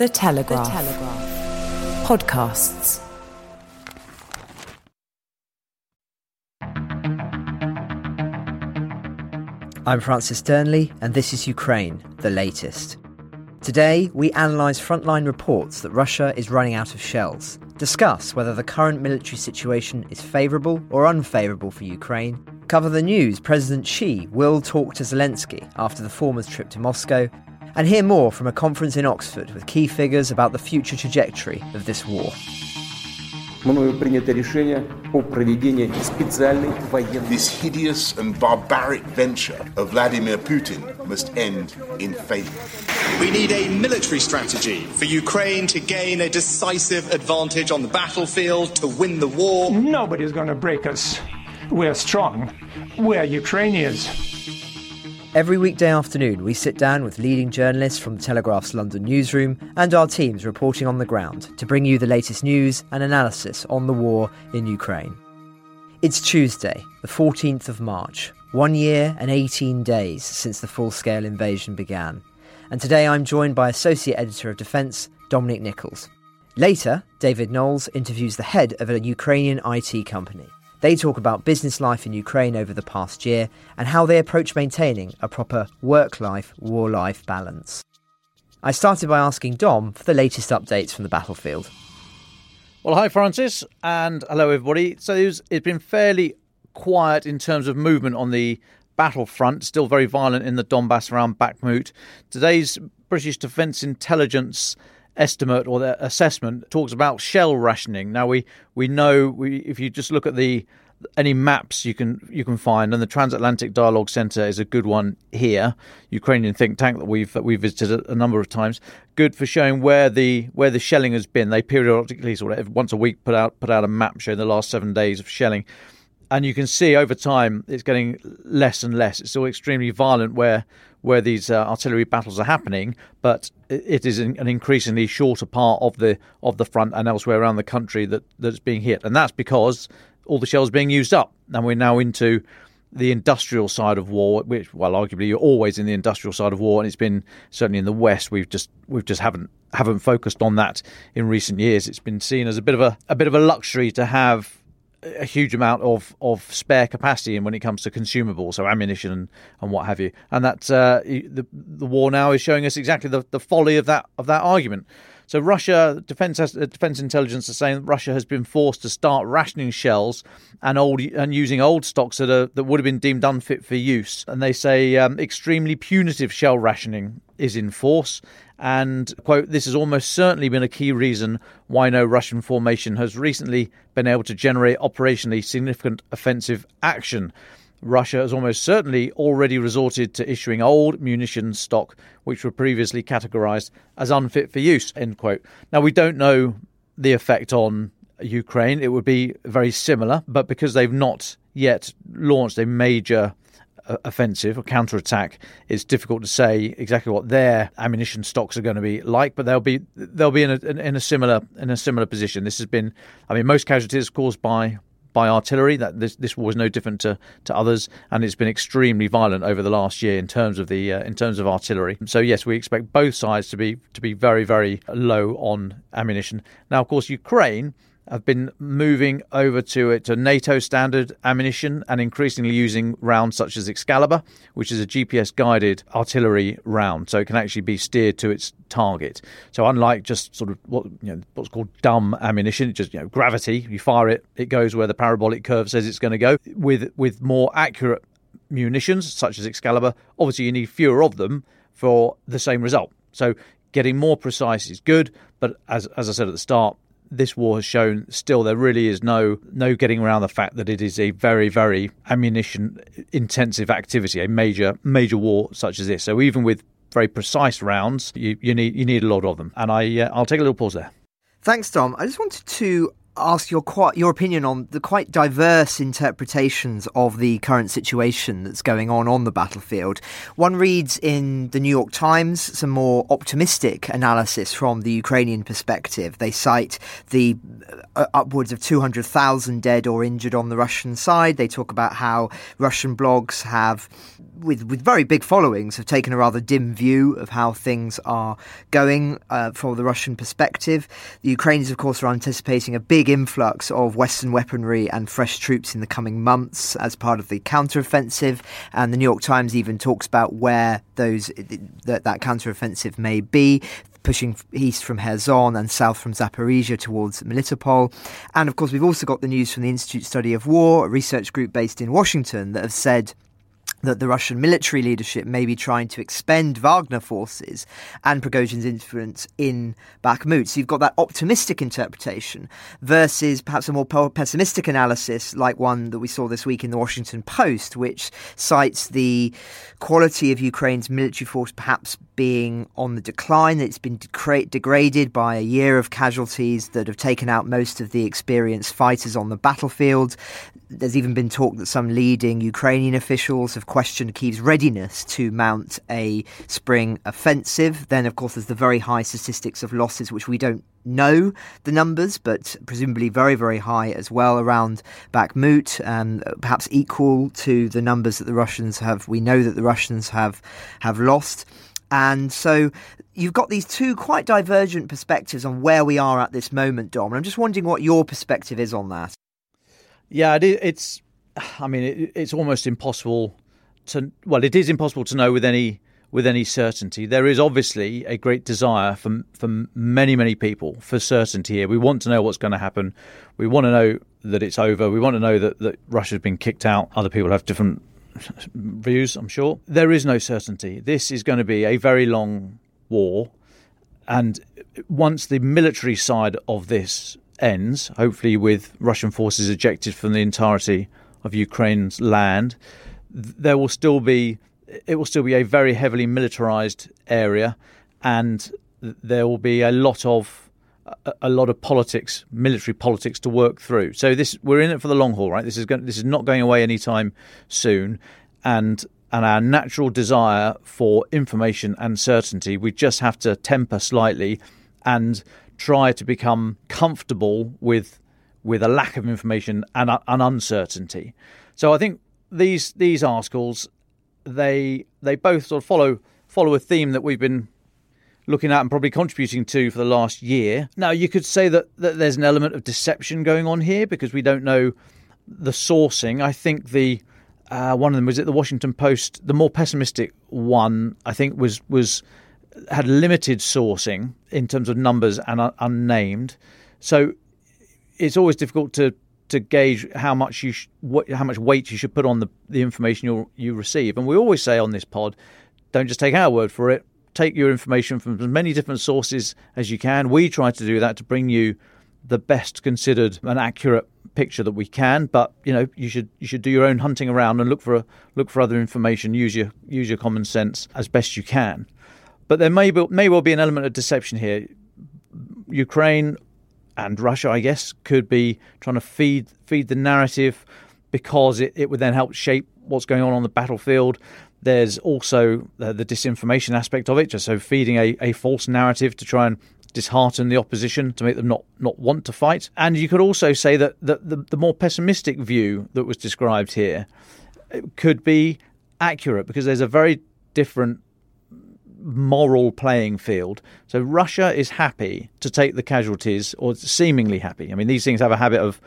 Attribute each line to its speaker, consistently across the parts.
Speaker 1: The Telegraph. The Telegraph. Podcasts.
Speaker 2: I'm Francis Dearnley, and this is Ukraine, the latest. Today, we analyse frontline reports that Russia is running out of shells, discuss whether the current military situation is favourable or unfavourable for Ukraine, cover the news President Xi will talk to Zelensky after the former's trip to Moscow, and hear more from a conference in Oxford with key figures about the future trajectory of this war.
Speaker 3: This hideous and barbaric venture of Vladimir Putin must end in failure.
Speaker 4: We need a military strategy for Ukraine to gain a decisive advantage on the battlefield, to win the war.
Speaker 5: Nobody's going to break us. We're strong. We're Ukrainians.
Speaker 2: Every weekday afternoon, we sit down with leading journalists from the Telegraph's London newsroom and our teams reporting on the ground to bring you the latest news and analysis on the war in Ukraine. It's Tuesday, the 14th of March, one year and 18 days since the full scale invasion began. And today I'm joined by Associate Editor of Defence, Dominic Nicholls. Later, David Knowles interviews the head of a Ukrainian IT company. They talk about business life in Ukraine over the past year and how they approach maintaining a proper work life, war life balance. I started by asking Dom for the latest updates from the battlefield.
Speaker 6: Well, hi, Francis, and hello, everybody. So it's been fairly quiet in terms of movement on the battlefront, still very violent in the Donbass around Bakhmut. Today's British Defence Intelligence estimate or their assessment talks about shell rationing. Now we we know we, if you just look at the any maps you can you can find, and the Transatlantic Dialogue Centre is a good one here. Ukrainian think tank that we've that we've visited a, a, number of times. Good for showing where the where the shelling has been. They periodically sort of once a week put out put out a map showing the last seven days of shelling. And you can see over time it's getting less and less. It's still extremely violent where where these uh, artillery battles are happening, but it is an increasingly shorter part of the of the front and elsewhere around the country that that's being hit, and that's because all the shells being used up, and we're now into the industrial side of war, which, well, arguably you're always in the industrial side of war, and it's been certainly in the West. We've just we've just haven't haven't focused on that in recent years. It's been seen as a bit of a a bit of a luxury to have a huge amount of, of spare capacity in when it comes to consumables, so ammunition and, and what have you. And that uh, the the war now is showing us exactly the, the folly of that of that argument. So Russia defense defense intelligence is saying Russia has been forced to start rationing shells and old and using old stocks that are that would have been deemed unfit for use. And they say um, extremely punitive shell rationing is in force, and, quote, this has almost certainly been a key reason why no Russian formation has recently been able to generate operationally significant offensive action. Russia has almost certainly already resorted to issuing old munitions stock, which were previously categorized as unfit for use, end quote. Now, we don't know the effect on Ukraine. It would be very similar, but because they've not yet launched a major offensive or counterattack, it's difficult to say exactly what their ammunition stocks are going to be like, but they'll be they'll be in a in a similar in a similar position. This has been, I mean, most casualties caused by by artillery. That this this war is no different to, to others, and it's been extremely violent over the last year in terms of the uh, in terms of artillery. So yes, we expect both sides to be to be very very low on ammunition. Now, of course, Ukraine have been moving over to it to NATO standard ammunition and increasingly using rounds such as Excalibur, which is a GPS guided artillery round, so it can actually be steered to its target. So unlike just sort of what you know what's called dumb ammunition, just you know gravity, you fire it, it goes where the parabolic curve says it's going to go. With with more accurate munitions such as Excalibur, obviously you need fewer of them for the same result. So getting more precise is good, but as as I said at the start, this war has shown still there really is no no getting around the fact that it is a very very ammunition intensive activity, a major major war such as this. So even with very precise rounds, you, you need you need a lot of them. And I uh, I'll take a little pause there.
Speaker 2: Thanks, Dom. I just wanted to ask your your opinion on the quite diverse interpretations of the current situation that's going on on the battlefield. One reads in the New York Times some more optimistic analysis from the Ukrainian perspective. They cite the uh, upwards of 200,000 dead or injured on the Russian side. They talk about how Russian blogs have with with very big followings have taken a rather dim view of how things are going uh, from the Russian perspective. The Ukrainians, of course, are anticipating a big influx of Western weaponry and fresh troops in the coming months as part of the counteroffensive. And the New York Times even talks about where those that, that counteroffensive may be pushing east from Kherson and south from Zaporizhia towards Melitopol. And of course, we've also got the news from the Institute Study of War, a research group based in Washington, that have said that the Russian military leadership may be trying to expend Wagner forces and Prigozhin's influence in Bakhmut. So you've got that optimistic interpretation versus perhaps a more pessimistic analysis, like one that we saw this week in the Washington Post, which cites the quality of Ukraine's military force perhaps being on the decline. It's been degraded by a year of casualties that have taken out most of the experienced fighters on the battlefield. There's even been talk that some leading Ukrainian officials have questioned Kyiv's readiness to mount a spring offensive. Then, of course, there's the very high statistics of losses, which we don't know the numbers, but presumably very, very high as well around Bakhmut, and perhaps equal to the numbers that the Russians have. We know that the Russians have have lost. And so you've got these two quite divergent perspectives on where we are at this moment, Dom. And I'm just wondering what your perspective is on that.
Speaker 6: Yeah, it's. I mean, it, it's almost impossible to. Well, it is impossible to know with any with any certainty. There is obviously a great desire from from many many people for certainty here. We want to know what's going to happen. We want to know that it's over. We want to know that that Russia's been kicked out. Other people have different views. I'm sure there is no certainty. This is going to be a very long war, and once the military side of this ends, hopefully with Russian forces ejected from the entirety of Ukraine's land, there will still be it will still be a very heavily militarized area, and there will be a lot of a, lot of politics, military politics to work through. So this we're in it for the long haul, right? This is going, this is not going away anytime soon, and and our natural desire for information and certainty, we just have to temper slightly and try to become comfortable with with a lack of information and an uncertainty. So I think these these articles they they both sort of follow follow a theme that we've been looking at and probably contributing to for the last year. Now you could say that, that there's an element of deception going on here because we don't know the sourcing. I think the uh, one of them was it the Washington Post. The more pessimistic one, I think, was was had limited sourcing in terms of numbers and unnamed. So it's always difficult to to gauge how much you sh- how much weight you should put on the, the information you you receive. And we always say on this pod, don't just take our word for it. Take your information from as many different sources as you can. We try to do that to bring you the best considered and accurate picture that we can. But you know, you should you should do your own hunting around and look for a, look for other information. Use your use your common sense as best you can. But there may be, may well be an element of deception here. Ukraine and Russia, I guess, could be trying to feed feed the narrative because it, it would then help shape what's going on on the battlefield. There's also the, the disinformation aspect of it, just so feeding a, a false narrative to try and dishearten the opposition to make them not, not want to fight. And you could also say that the, the, the more pessimistic view that was described here uh, could be accurate because there's a very different moral playing field. So Russia is happy to take the casualties, or seemingly happy. I mean, these things have a habit of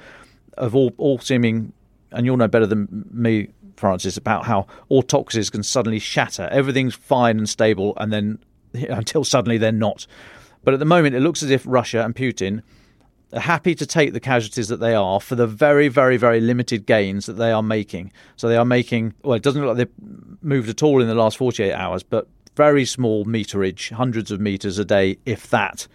Speaker 6: of all all seeming, and you'll know better than me, Francis, about how autocracies can suddenly shatter. Everything's fine and stable, and then until suddenly they're not. But at the moment, it looks as if Russia and Putin are happy to take the casualties that they are for the very, very, very limited gains that they are making. So they are making, well, it doesn't look like they've moved at all in the last 48 hours, but very small meterage, hundreds of meters a day, if that.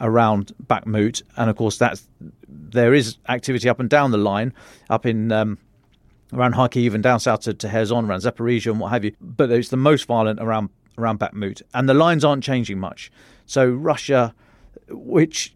Speaker 6: around Bakhmut, and of course that's there is activity up and down the line, up in um, around Kharkiv and down south to, to Kherson, around Zaporizhia and what have you. But it's the most violent around around Bakhmut, and the lines aren't changing much. So Russia, which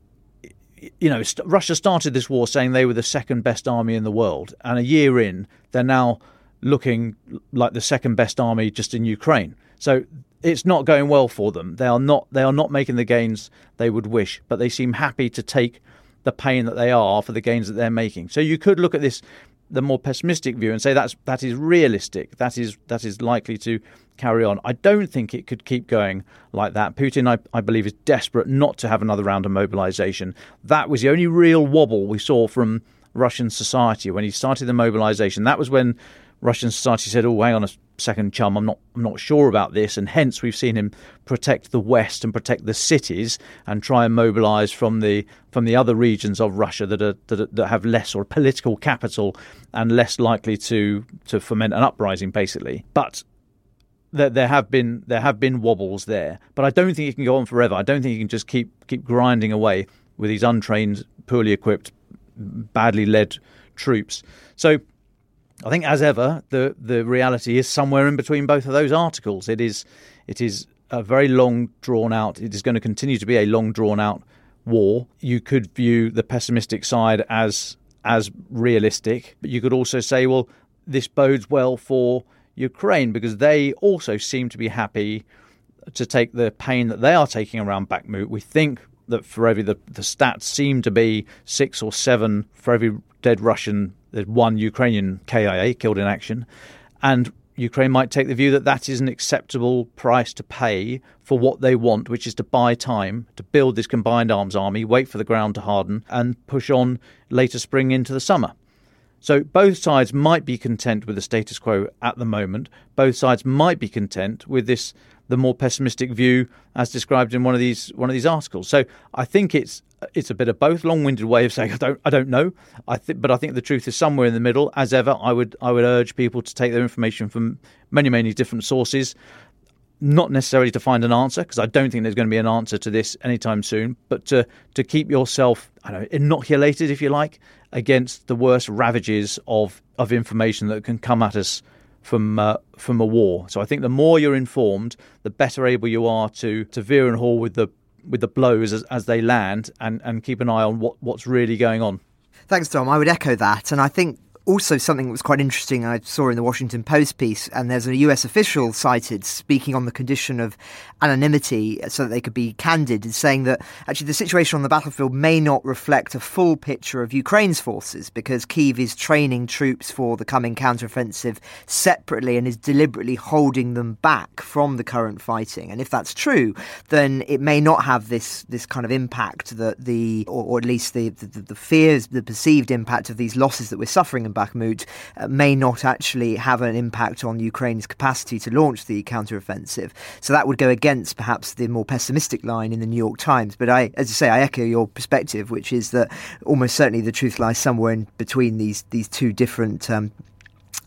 Speaker 6: you know, st- Russia started this war saying they were the second best army in the world, and a year in, they're now looking like the second best army just in Ukraine. So it's not going well for them. They are not they are not making the gains they would wish, but they seem happy to take the pain that they are for the gains that they're making. So you could look at this the more pessimistic view and say that's that is realistic. That is that is likely to carry on. I don't think it could keep going like that. Putin, I, I believe, is desperate not to have another round of mobilization. That was the only real wobble we saw from Russian society when he started the mobilization. That was when Russian society said, "Oh, hang on a second, chum. I'm not. I'm not sure about this." And hence, we've seen him protect the West and protect the cities and try and mobilise from the from the other regions of Russia that are that, are, that have less or political capital and less likely to to foment an uprising, basically. But there, there have been there have been wobbles there, but I don't think it can go on forever. I don't think you can just keep keep grinding away with these untrained, poorly equipped, badly led troops. So I think, as ever, the the reality is somewhere in between both of those articles. It is it is a very long drawn out. It is going to continue to be a long drawn out war. You could view the pessimistic side as as realistic, but you could also say, well, this bodes well for Ukraine because they also seem to be happy to take the pain that they are taking around Bakhmut. We think that for every the, the stats seem to be six or seven for every dead Russian there's one Ukrainian KIA killed in action, and Ukraine might take the view that that is an acceptable price to pay for what they want, which is to buy time to build this combined arms army, wait for the ground to harden, and push on later spring into the summer. So both sides might be content with the status quo at the moment. Both sides might be content with this the more pessimistic view as described in one of these one of these articles. So I think it's it's a bit of both. Long-winded way of saying I don't I don't know. I think, but I think the truth is somewhere in the middle. As ever, I would I would urge people to take their information from many many different sources, not necessarily to find an answer because I don't think there's going to be an answer to this anytime soon. But to to keep yourself I know inoculated, if you like, against the worst ravages of of information that can come at us from uh, from a war. So I think the more you're informed, the better able you are to to veer and haul with the with the blows as, as they land and, and keep an eye on what, what's really going on.
Speaker 2: Thanks, Dom. I would echo that. And I think also something that was quite interesting I saw in the Washington Post piece, and there's a US official cited speaking on the condition of anonymity so that they could be candid and saying that actually the situation on the battlefield may not reflect a full picture of Ukraine's forces because Kiev is training troops for the coming counteroffensive separately and is deliberately holding them back from the current fighting. And if that's true, then it may not have this this kind of impact that the or, or at least the, the the fears, the perceived impact of these losses that we're suffering in Bakhmut uh, may not actually have an impact on Ukraine's capacity to launch the counteroffensive. So that would go against perhaps the more pessimistic line in the New York Times. But I, as I say, I echo your perspective, which is that almost certainly the truth lies somewhere in between these these two different um,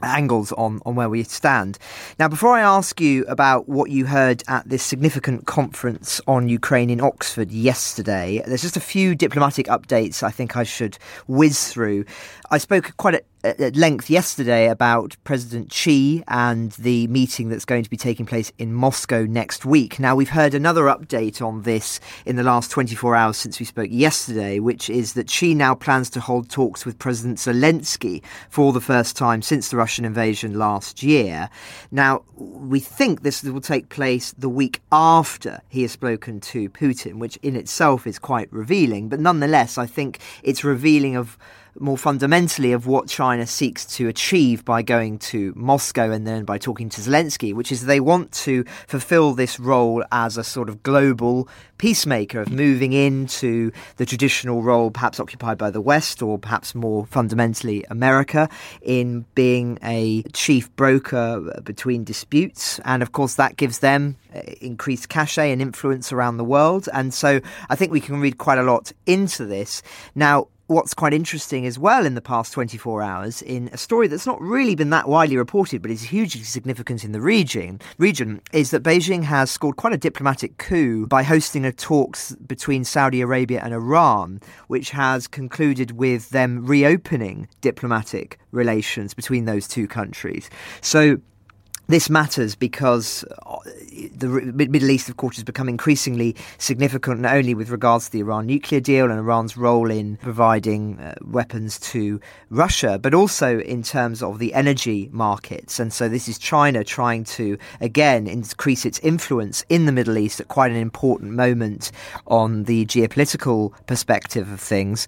Speaker 2: angles on, on where we stand. Now, before I ask you about what you heard at this significant conference on Ukraine in Oxford yesterday, there's just a few diplomatic updates I think I should whiz through. I spoke quite at length yesterday about President Xi and the meeting that's going to be taking place in Moscow next week. Now, we've heard another update on this in the last 24 hours since we spoke yesterday, which is that Xi now plans to hold talks with President Zelensky for the first time since the Russian invasion last year. Now, we think this will take place the week after he has spoken to Putin, which in itself is quite revealing, but nonetheless, I think it's revealing of more fundamentally of what China seeks to achieve by going to Moscow and then by talking to Zelensky, which is they want to fulfill this role as a sort of global peacemaker of moving into the traditional role perhaps occupied by the West or perhaps more fundamentally America in being a chief broker between disputes. And of course, that gives them uh, increased cachet and influence around the world. And so I think we can read quite a lot into this. Now, what's quite interesting as well in the past 24 hours in a story that's not really been that widely reported but is hugely significant in the region region is that Beijing has scored quite a diplomatic coup by hosting a talks between Saudi Arabia and Iran which has concluded with them reopening diplomatic relations between those two countries. So this matters because uh, the Middle East, of course, has become increasingly significant not only with regards to the Iran nuclear deal and Iran's role in providing uh, weapons to Russia, but also in terms of the energy markets. And so this is China trying to, again, increase its influence in the Middle East at quite an important moment on the geopolitical perspective of things.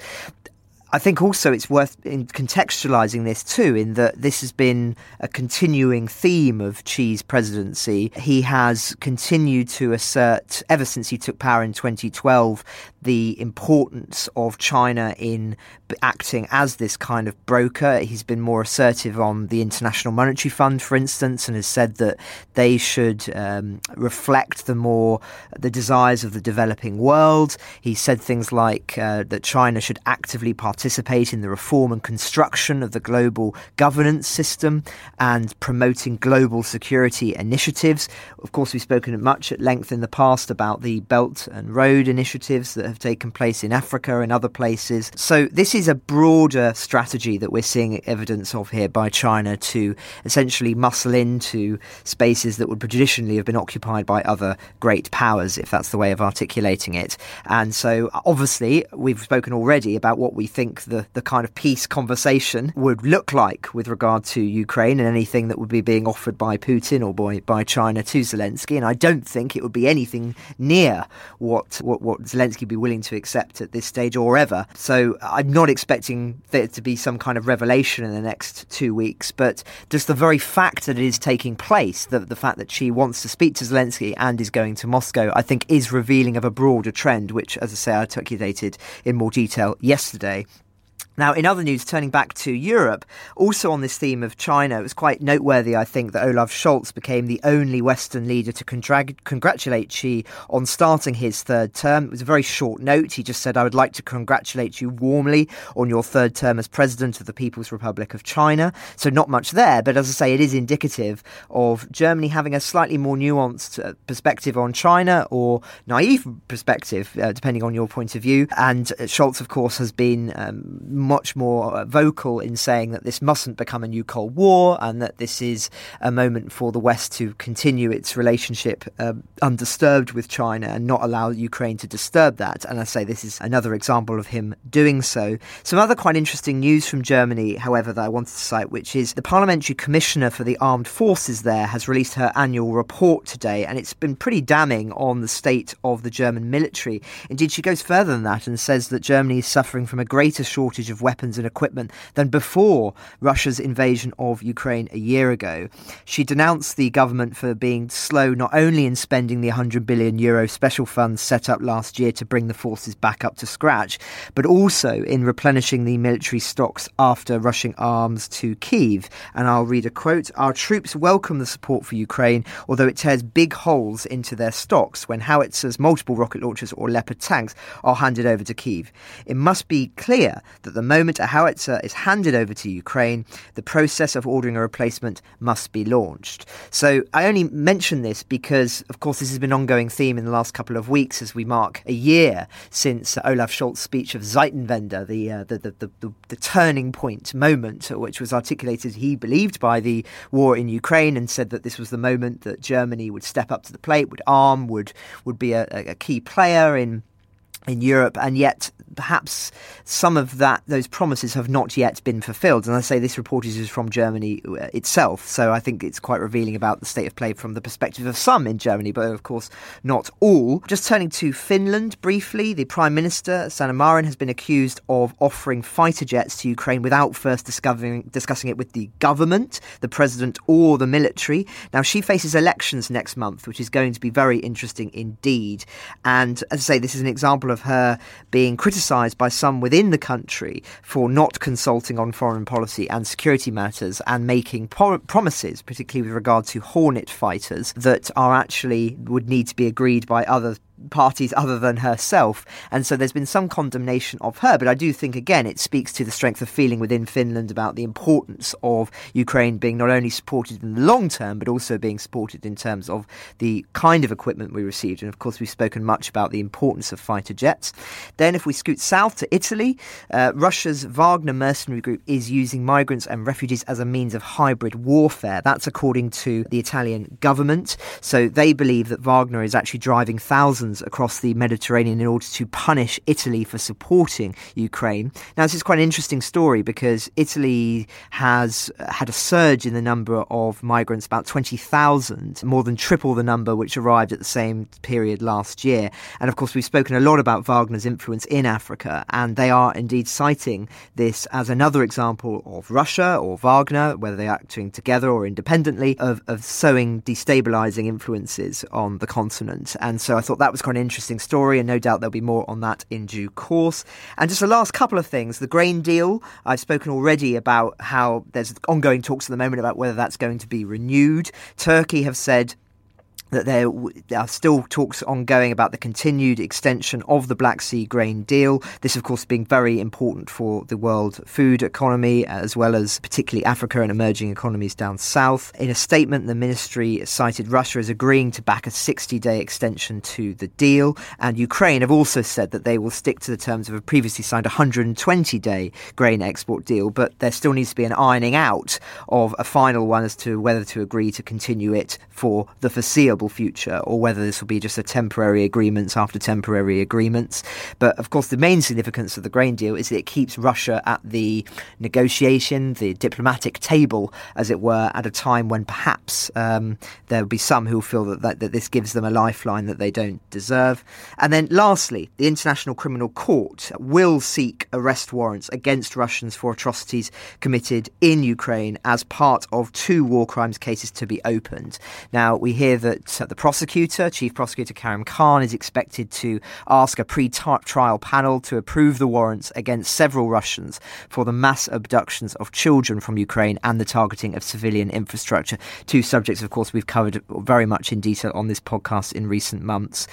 Speaker 2: I think also it's worth contextualizing this too, in that this has been a continuing theme of Xi's presidency. He has continued to assert, ever since he took power in 2012, the importance of China in acting as this kind of broker. He's been more assertive on the International Monetary Fund, for instance, and has said that they should um, reflect the more the desires of the developing world. He said things like uh, that China should actively participate in the reform and construction of the global governance system and promoting global security initiatives. Of course, we've spoken much at length in the past about the Belt and Road initiatives that have taken place in Africa and other places. So, this is a broader strategy that we're seeing evidence of here by China to essentially muscle into spaces that would traditionally have been occupied by other great powers, if that's the way of articulating it. And so, obviously, we've spoken already about what we think the, the kind of peace conversation would look like with regard to Ukraine and anything that would be being offered by Putin or by, by China to Zelensky. And I don't think it would be anything near what, what, what Zelensky would be willing to accept at this stage or ever. So I'm not expecting there to be some kind of revelation in the next two weeks, but just the very fact that it is taking place, the, the fact that Xi wants to speak to Zelensky and is going to Moscow, I think is revealing of a broader trend, which, as I say, I articulated in more detail yesterday. Now, in other news, turning back to Europe, also on this theme of China, it was quite noteworthy, I think, that Olaf Scholz became the only Western leader to congra- congratulate Xi on starting his third term. It was a very short note. He just said, I would like to congratulate you warmly on your third term as president of the People's Republic of China. So, not much there, but as I say, it is indicative of Germany having a slightly more nuanced uh, perspective on China or naive perspective, uh, depending on your point of view. And uh, Scholz, of course, has been. Um, much more vocal in saying that this mustn't become a new Cold War and that this is a moment for the West to continue its relationship uh, undisturbed with China and not allow Ukraine to disturb that. And I say this is another example of him doing so. Some other quite interesting news from Germany, however, that I wanted to cite, which is the Parliamentary Commissioner for the Armed Forces there has released her annual report today, and it's been pretty damning on the state of the German military. Indeed, she goes further than that and says that Germany is suffering from a greater shortage of of weapons and equipment than before Russia's invasion of Ukraine a year ago. She denounced the government for being slow not only in spending the 100 billion euro special funds set up last year to bring the forces back up to scratch, but also in replenishing the military stocks after rushing arms to Kiev. And I'll read a quote Our troops welcome the support for Ukraine, although it tears big holes into their stocks when howitzers, multiple rocket launchers, or Leopard tanks are handed over to Kiev. It must be clear that the moment a howitzer is handed over to Ukraine, the process of ordering a replacement must be launched. So I only mention this because, of course, this has been an ongoing theme in the last couple of weeks as we mark a year since Olaf Scholz's speech of Zeitenwende, the, uh, the, the, the, the turning point moment, which was articulated, he believed, by the war in Ukraine and said that this was the moment that Germany would step up to the plate, would arm, would, would be a, a key player in in Europe, and yet perhaps some of that those promises have not yet been fulfilled. And I say this report is from Germany uh, itself, so I think it's quite revealing about the state of play from the perspective of some in Germany, but of course not all. Just turning to Finland briefly, the Prime Minister Sanna Marin has been accused of offering fighter jets to Ukraine without first discovering discussing it with the government, the president, or the military. Now she faces elections next month, which is going to be very interesting indeed. And as I say, this is an example of of her being criticised by some within the country for not consulting on foreign policy and security matters and making pro- promises, particularly with regard to Hornet fighters, that are actually would need to be agreed by other parties other than herself. And so there's been some condemnation of her. But I do think, again, it speaks to the strength of feeling within Finland about the importance of Ukraine being not only supported in the long term, but also being supported in terms of the kind of equipment we received. And of course, we've spoken much about the importance of fighter jets. Then, if we scoot south to Italy, uh, Russia's Wagner mercenary group is using migrants and refugees as a means of hybrid warfare. That's according to the Italian government. So they believe that Wagner is actually driving thousands across the Mediterranean in order to punish Italy for supporting Ukraine. Now, this is quite an interesting story because Italy has uh, had a surge in the number of migrants, about 20,000, more than triple the number which arrived at the same period last year. And of course, we've spoken a lot about Wagner's influence in Africa, and they are indeed citing this as another example of Russia or Wagner, whether they're acting together or independently, of, of sowing destabilizing influences on the continent. And so I thought that was quite an interesting story, and no doubt there'll be more on that in due course. And just the last couple of things the grain deal, I've spoken already about how there's ongoing talks at the moment about whether that's going to be renewed. Turkey have said that there, there, are still talks ongoing about the continued extension of the Black Sea grain deal. This, of course, being very important for the world food economy, as well as particularly Africa and emerging economies down south. In a statement, the ministry cited Russia as agreeing to back a 60 day extension to the deal. And Ukraine have also said that they will stick to the terms of a previously signed 120 day grain export deal, but there still needs to be an ironing out of a final one as to whether to agree to continue it for the foreseeable foreseeable future or whether this will be just a temporary agreements after temporary agreements. But of course, the main significance of the grain deal is that it keeps Russia at the negotiation, the diplomatic table, as it were, at a time when perhaps um, there will be some who feel that, that, that this gives them a lifeline that they don't deserve. And then lastly, the International Criminal Court will seek arrest warrants against Russians for atrocities committed in Ukraine as part of two war crimes cases to be opened. Now, we hear that the prosecutor, Chief Prosecutor Karim Khan, is expected to ask a pre trial panel to approve the warrants against several Russians for the mass abductions of children from Ukraine and the targeting of civilian infrastructure. Two subjects, of course, we've covered very much in detail on this podcast in recent months.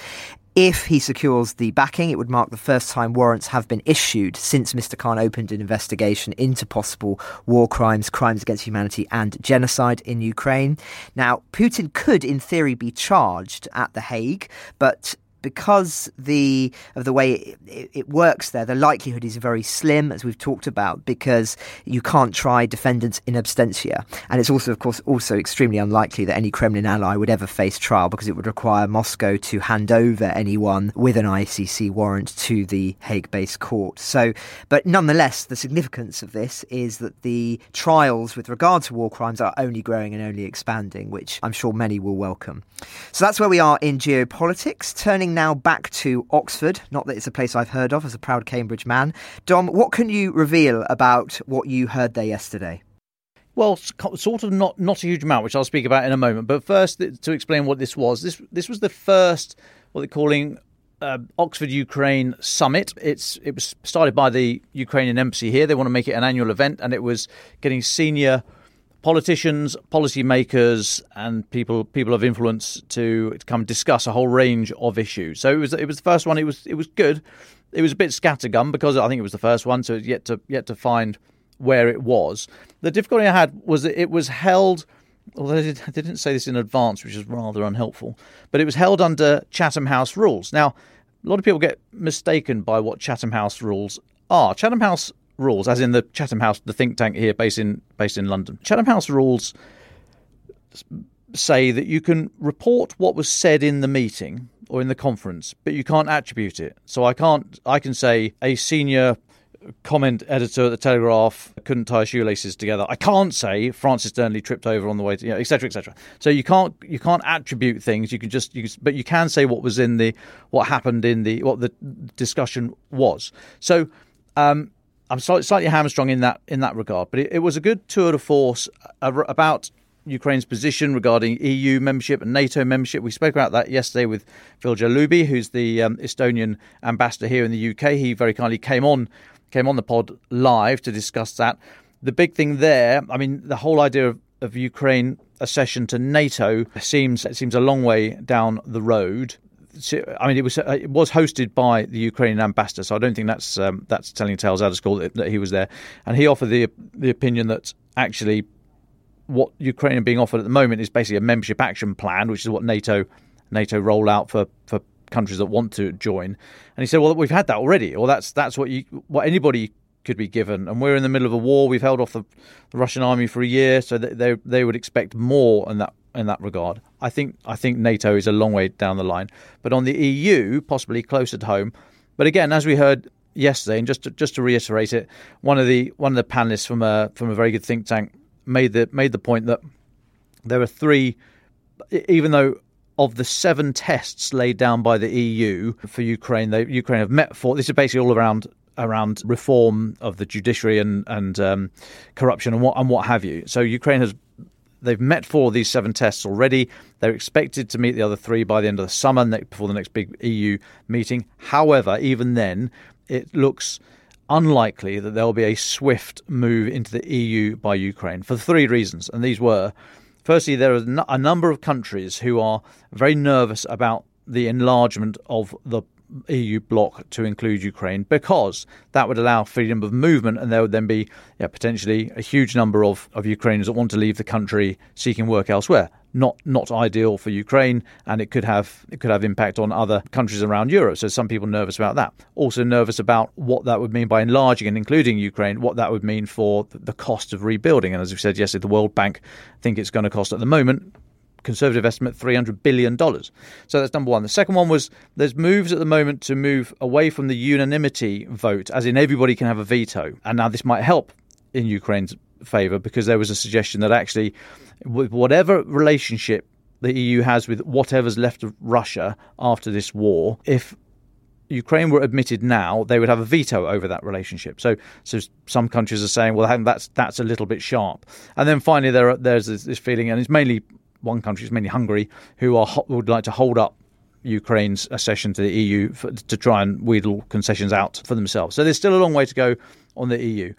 Speaker 2: If he secures the backing, it would mark the first time warrants have been issued since Mr. Khan opened an investigation into possible war crimes, crimes against humanity, and genocide in Ukraine. Now, Putin could, in theory, be charged at The Hague, but because the of the way it, it, works there, the likelihood is very slim, as we've talked about, because you can't try defendants in absentia, and it's also, of course, also extremely unlikely that any Kremlin ally would ever face trial because it would require Moscow to hand over anyone with an ICC warrant to the Hague-based court. So, but nonetheless, the significance of this is that the trials with regard to war crimes are only growing and only expanding, which I'm sure many will welcome. So that's where we are in geopolitics. Turning now back to Oxford, not that it's a place I've heard of as a proud Cambridge man. Dom, what can you reveal about what you heard there yesterday?
Speaker 6: Well, sort of not not a huge amount, which I'll speak about in a moment. But first, to explain what this was, this this was the first what they're calling uh, Oxford Ukraine Summit. It's it was started by the Ukrainian embassy here. They want to make it an annual event, and it was getting senior politicians, policymakers, and people people of influence to, to come discuss a whole range of issues. So it was it was the first one. It was it was good. It was a bit scattergun because I think it was the first one, so yet to yet to find where it was. The difficulty I had was that it was held. Although they didn't say this in advance, which is rather unhelpful, but it was held under Chatham House rules. Now, a lot of people get mistaken by what Chatham House rules are. Chatham House rules, as in the Chatham House, the think tank here based in based in London. Chatham House rules say that you can report what was said in the meeting or in the conference, but you can't attribute it. So I can't. I can say a senior comment editor at the Telegraph couldn't tie shoelaces together. I can't say Francis Dearnley tripped over on the way to, you know, et cetera, et cetera. So you can't you can't attribute things. You can just you can, but you can say what was in the what happened in the what the discussion was. So um, I'm slightly hamstrung in that in that regard, but it, it was a good tour de force about Ukraine's position regarding EU membership and NATO membership. We spoke about that yesterday with Viljar Lubi, who's the um, Estonian ambassador here in the UK. He very kindly came on came on the pod live to discuss that. The big thing there, I mean, the whole idea of, of Ukraine accession to NATO seems seems a long way down the road I mean, it was uh, it was hosted by the Ukrainian ambassador, so I don't think that's um, that's telling tales out of school that, that, he was there, and he offered the the opinion that actually what Ukraine are being offered at the moment is basically a membership action plan, which is what NATO NATO roll out for for countries that want to join. And he said, well, we've had that already, or that's that's what you what anybody could be given, and we're in the middle of a war. We've held off the, the Russian army for a year, so they they would expect more in that in that regard. I think I think NATO is a long way down the line, but on the EU, possibly closer to home. But again, as we heard yesterday, and just to, just to reiterate it, one of the one of the panelists from a from a very good think tank made the made the point that there are three, even though of the seven tests laid down by the EU for Ukraine, they, Ukraine have met four. This is basically all around around reform of the judiciary and and um, corruption and what and what have you. So Ukraine has they've met four of these seven tests already. They're expected to meet the other three by the end of the summer, before the next big EU meeting. However, even then, it looks unlikely that there will be a swift move into the EU by Ukraine for three reasons, and these were. Firstly, there are a number of countries who are very nervous about the enlargement of the EU bloc to include Ukraine because that would allow freedom of movement, and there would then be yeah, potentially a huge number of, of Ukrainians that want to leave the country seeking work elsewhere. Not not ideal for Ukraine, and it could have it could have impact on other countries around Europe. So some people nervous about that. Also nervous about what that would mean by enlarging and including Ukraine. What that would mean for the cost of rebuilding. And as we said yesterday, the World Bank think it's going to cost at the moment conservative estimate $300 billion. So that's number one. The second one was there's moves at the moment to move away from the unanimity vote, as in everybody can have a veto. And now this might help in Ukraine's favour because there was a suggestion that actually, with whatever relationship the EU has with whatever's left of Russia after this war, if Ukraine were admitted now, they would have a veto over that relationship. So, so some countries are saying, well, that's that's a little bit sharp. And then finally, there are, there's this, this feeling, and it's mainly one country, it's mainly Hungary, who are would like to hold up Ukraine's accession to the EU for, to try and wheedle concessions out for themselves. So there's still a long way to go on the EU.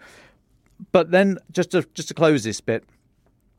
Speaker 6: But then, just to just to close this bit,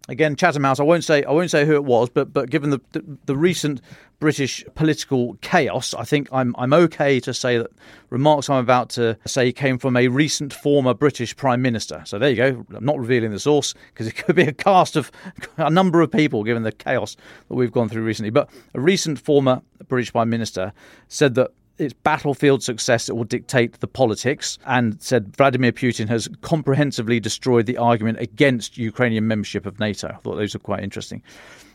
Speaker 6: again, Chatham House. I won't say I won't say who it was, but but given the, the, the recent British political chaos, I think I'm I'm okay to say that remarks I'm about to say came from a recent former British Prime Minister. So there you go. I'm not revealing the source because it could be a cast of a number of people given the chaos that we've gone through recently. But a recent former British Prime Minister said that it's battlefield success that will dictate the politics, and said Vladimir Putin has comprehensively destroyed the argument against Ukrainian membership of NATO. I thought those were quite interesting.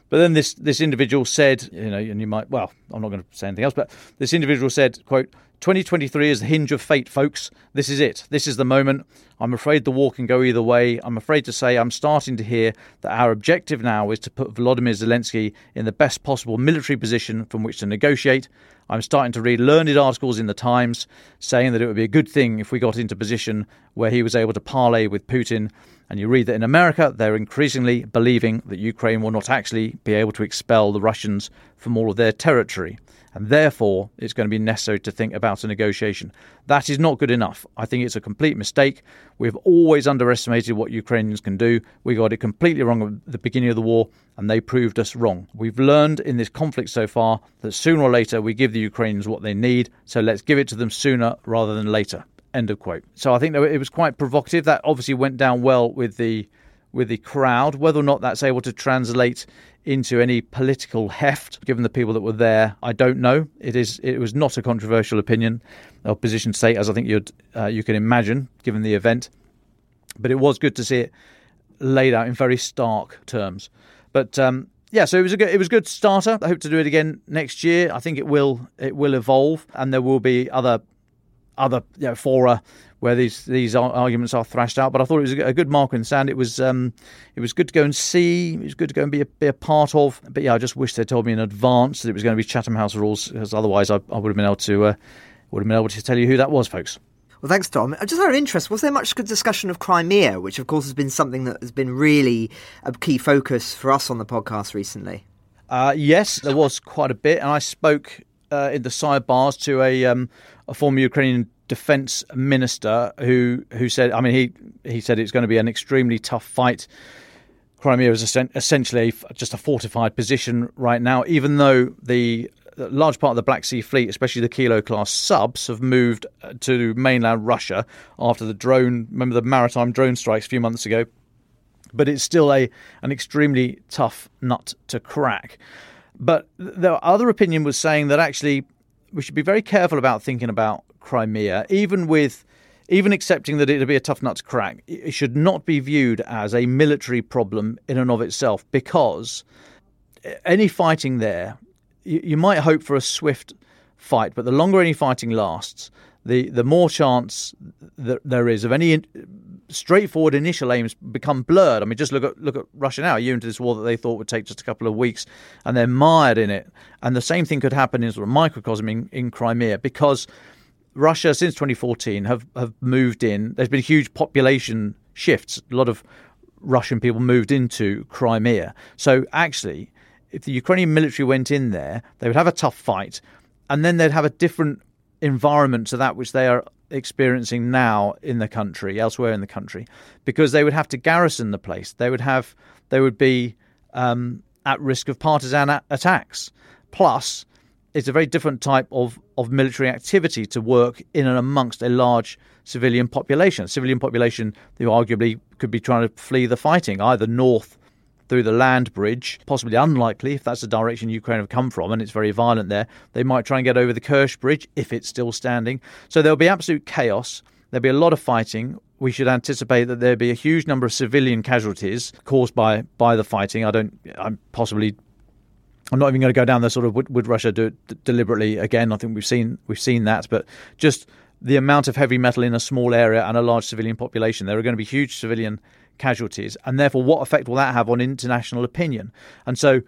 Speaker 6: But then this this individual said, you know, and you might, well, I'm not going to say anything else, but this individual said, quote, 2023 is the hinge of fate, folks. This is it. This is the moment. I'm afraid the war can go either way. I'm afraid to say I'm starting to hear that our objective now is to put Volodymyr Zelensky in the best possible military position from which to negotiate. I'm starting to read learned articles in the Times saying that it would be a good thing if we got into position where he was able to parley with Putin. And you read that in America, they're increasingly believing that Ukraine will not actually be able to expel the Russians from all of their territory and therefore it's going to be necessary to think about a negotiation. That is not good enough. I think it's a complete mistake. We've always underestimated what Ukrainians can do. We got it completely wrong at the beginning of the war, and they proved us wrong. We've learned in this conflict so far that sooner or later we give the Ukrainians what they need, so let's give it to them sooner rather than later. End of quote. So I think it was quite provocative. That obviously went down well with the with the crowd. Whether or not that's able to translate into any political heft, given the people that were there, I don't know. It is it was not a controversial opinion or position say, as I think you'd uh, you can imagine, given the event. But it was good to see it laid out in very stark terms. But um, yeah, so it was a good, it was a good starter. I hope to do it again next year. I think it will it will evolve, and there will be other other you know, fora where these these arguments are thrashed out. But I thought it was a good mark in the sand. It was um, it was good to go and see. It was good to go and be a, be a part of. But yeah, I just wish they told me in advance that it was going to be Chatham House rules, because otherwise I, I would have been able to uh, would have been able to tell you who that was, folks.
Speaker 2: Well, thanks, Dom. I just out of interest, was there much good discussion of Crimea, which of course has been something that has been really a key focus for us on the podcast recently?
Speaker 6: Uh, yes, there was quite a bit, and I spoke uh, in the sidebars to a um, a former Ukrainian defense minister who who said, I mean, he he said it's going to be an extremely tough fight. Crimea is essentially just a fortified position right now, even though the large part of the Black Sea Fleet, especially the Kilo class subs, have moved uh, to mainland Russia after the drone. Remember the maritime drone strikes a few months ago. But it's still a an extremely tough nut to crack. But the other opinion was saying that actually we should be very careful about thinking about Crimea, even with even accepting that it'd be a tough nut to crack. It should not be viewed as a military problem in and of itself because any fighting there, you, you might hope for a swift fight, but the longer any fighting lasts, the the more chance that there is of any straightforward initial aims become blurred. I mean, just look at look at Russia now. You into this war that they thought would take just a couple of weeks, and they're mired in it. And the same thing could happen in sort of microcosm in, in Crimea because Russia since 2014 have have moved in. There's been huge population shifts. A lot of Russian people moved into Crimea. So actually, if the Ukrainian military went in there, they would have a tough fight, and then they'd have a different environment to that which they are experiencing now in the country, elsewhere in the country, because they would have to garrison the place. They would have, they would be um, at risk of partisan a- attacks. Plus, it's a very different type of, of military activity to work in and amongst a large civilian population. A civilian population who arguably could be trying to flee the fighting, either north through the land bridge, possibly unlikely if that's the direction Ukraine have come from and it's very violent there. They might try and get over the Kerch Bridge if it's still standing. So there'll be absolute chaos. There'll be a lot of fighting. We should anticipate that there'll be a huge number of civilian casualties caused by by the fighting. I don't. I'm possibly. I'm not even going to go down the sort of would, would Russia do it deliberately again. I think we've seen we've seen that, but just the amount of heavy metal in a small area and a large civilian population, there are going to be huge civilian casualties, and therefore, what effect will that have on international opinion? And so,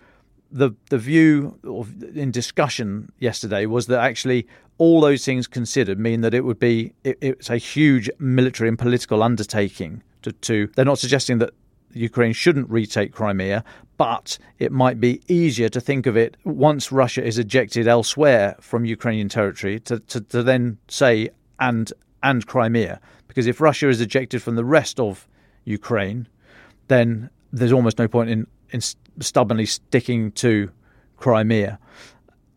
Speaker 6: the the view of, in discussion yesterday was that actually all those things considered mean that it would be it, it's a huge military and political undertaking to, to they're not suggesting that Ukraine shouldn't retake Crimea, but it might be easier to think of it once Russia is ejected elsewhere from Ukrainian territory to, to, to then say and and Crimea. Because if Russia is ejected from the rest of Ukraine, then there's almost no point in, in stubbornly sticking to Crimea.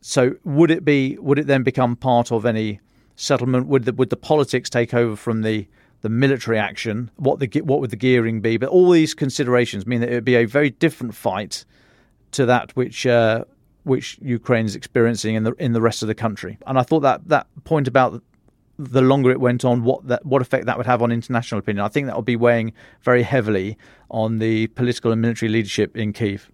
Speaker 6: So would it be? Would it then become part of any settlement? Would the, would the politics take over from the the military action? What the what would the gearing be? But all these considerations mean that it would be a very different fight to that which uh, which Ukraine is experiencing in the in the rest of the country. And I thought that that point about the longer it went on, what that what effect that would have on international opinion. I think that would be weighing very heavily on the political and military leadership in Kiev.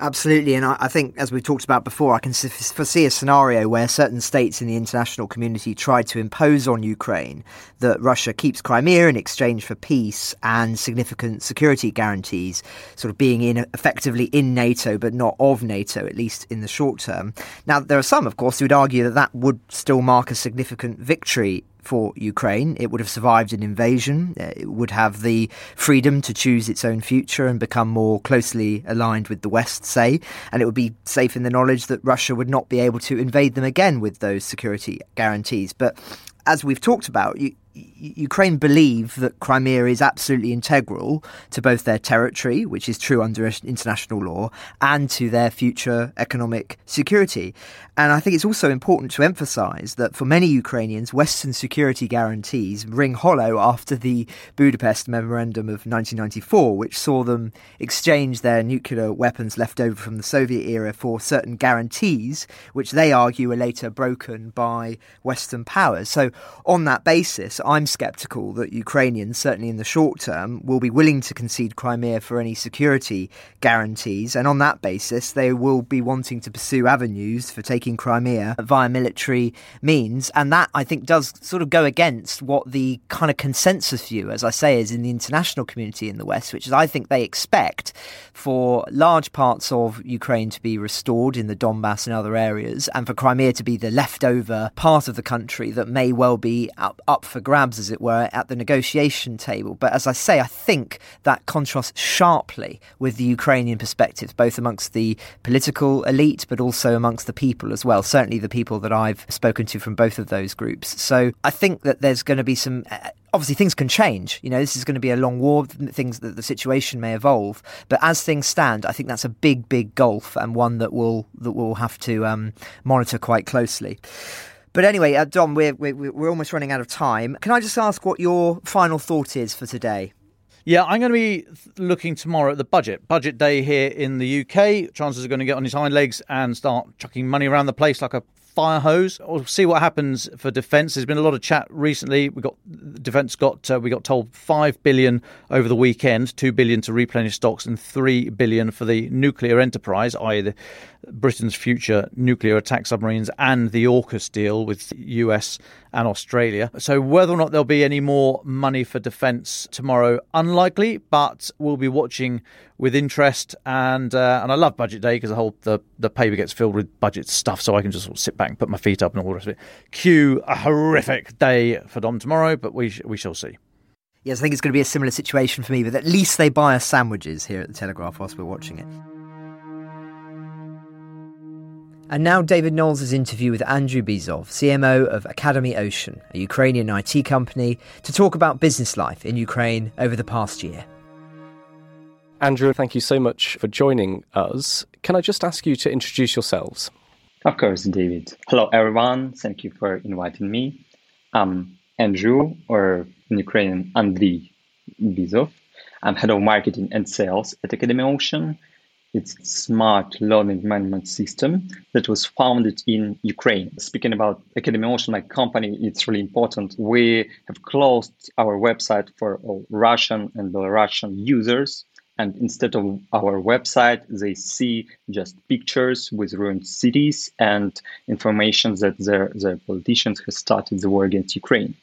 Speaker 2: Absolutely, and I, I, think, as we talked about before, I can foresee a scenario where certain states in the international community try to impose on Ukraine that Russia keeps Crimea in exchange for peace and significant security guarantees, sort of being in effectively in NATO but not of NATO, at least in the short term. Now, there are some, of course, who would argue that that would still mark a significant victory for Ukraine. It would have survived an invasion. Uh, it would have the freedom to choose its own future and become more closely aligned with the West, say. And it would be safe in the knowledge that Russia would not be able to invade them again with those security guarantees. But as we've talked about, you, Ukraine believe that Crimea is absolutely integral to both their territory, which is true under international law, and to their future economic security. And I think it's also important to emphasize that for many Ukrainians, Western security guarantees ring hollow after the Budapest Memorandum of 1994, which saw them exchange their nuclear weapons left over from the Soviet era for certain guarantees, which they argue were later broken by Western powers. So, on that basis, I'm sceptical that Ukrainians, certainly in the short term, will be willing to concede Crimea for any security guarantees. And on that basis, they will be wanting to pursue avenues for taking Crimea via military means. And that, I think, does sort of go against what the kind of consensus view, as I say, is in the international community in the West, which is I think they expect for large parts of Ukraine to be restored in the Donbass and other areas, and for Crimea to be the leftover part of the country that may well be up, up for grabs, as it were, at the negotiation table. But as I say, I think that contrasts sharply with the Ukrainian perspectives, both amongst the political elite, but also amongst the people as well. Certainly the people that I've spoken to from both of those groups. So I think that there's going to be some obviously things can change. You know, this is going to be a long war. Things that the situation may evolve, but as things stand, I think that's a big, big gulf and one that will that we'll have to um, monitor quite closely. But anyway, uh, Dom, we're, we're we're almost running out of time. Can I just ask what your final thought is for today?
Speaker 6: Yeah, I'm going to be looking tomorrow at the budget. Budget day here in the UK. Chancellor's are going to get on his hind legs and start chucking money around the place like a fire hose. We'll see what happens for defence. There's been a lot of chat recently. We got defence got uh, we got told five billion over the weekend, two billion to replenish stocks, and three billion for the nuclear enterprise, i.e., the Britain's future nuclear attack submarines and the AUKUS deal with US and Australia. So whether or not there'll be any more money for defence tomorrow, unlikely, but we'll be watching with interest. And uh, and I love budget day because the whole the, the paper gets filled with budget stuff, so I can just sort of sit back and put my feet up and all the rest of it. Cue a horrific day for Dom tomorrow, but we sh- we shall see.
Speaker 2: Yes, I think it's going to be a similar situation for me, but at least they buy us sandwiches here at the Telegraph whilst we're watching it. And now David Knowles' interview with Andrew Byzov, CMO of Academy Ocean, a Ukrainian IT company, to talk about business life in Ukraine over the past year.
Speaker 7: Andrew, thank you so much for joining us. Can I just ask you to introduce yourselves?
Speaker 8: Of course, David. Hello, everyone. Thank you for inviting me. I'm Andrew, or in Ukrainian, Andriy Byzov. I'm head of marketing and sales at Academy Ocean, it's smart learning management system that was founded in Ukraine. Speaking about Academy Ocean, my company, it's really important. We have closed our website for Russian and Belarusian users. And instead of our website, they see just pictures with ruined cities and information that their, their politicians have started the war against Ukraine.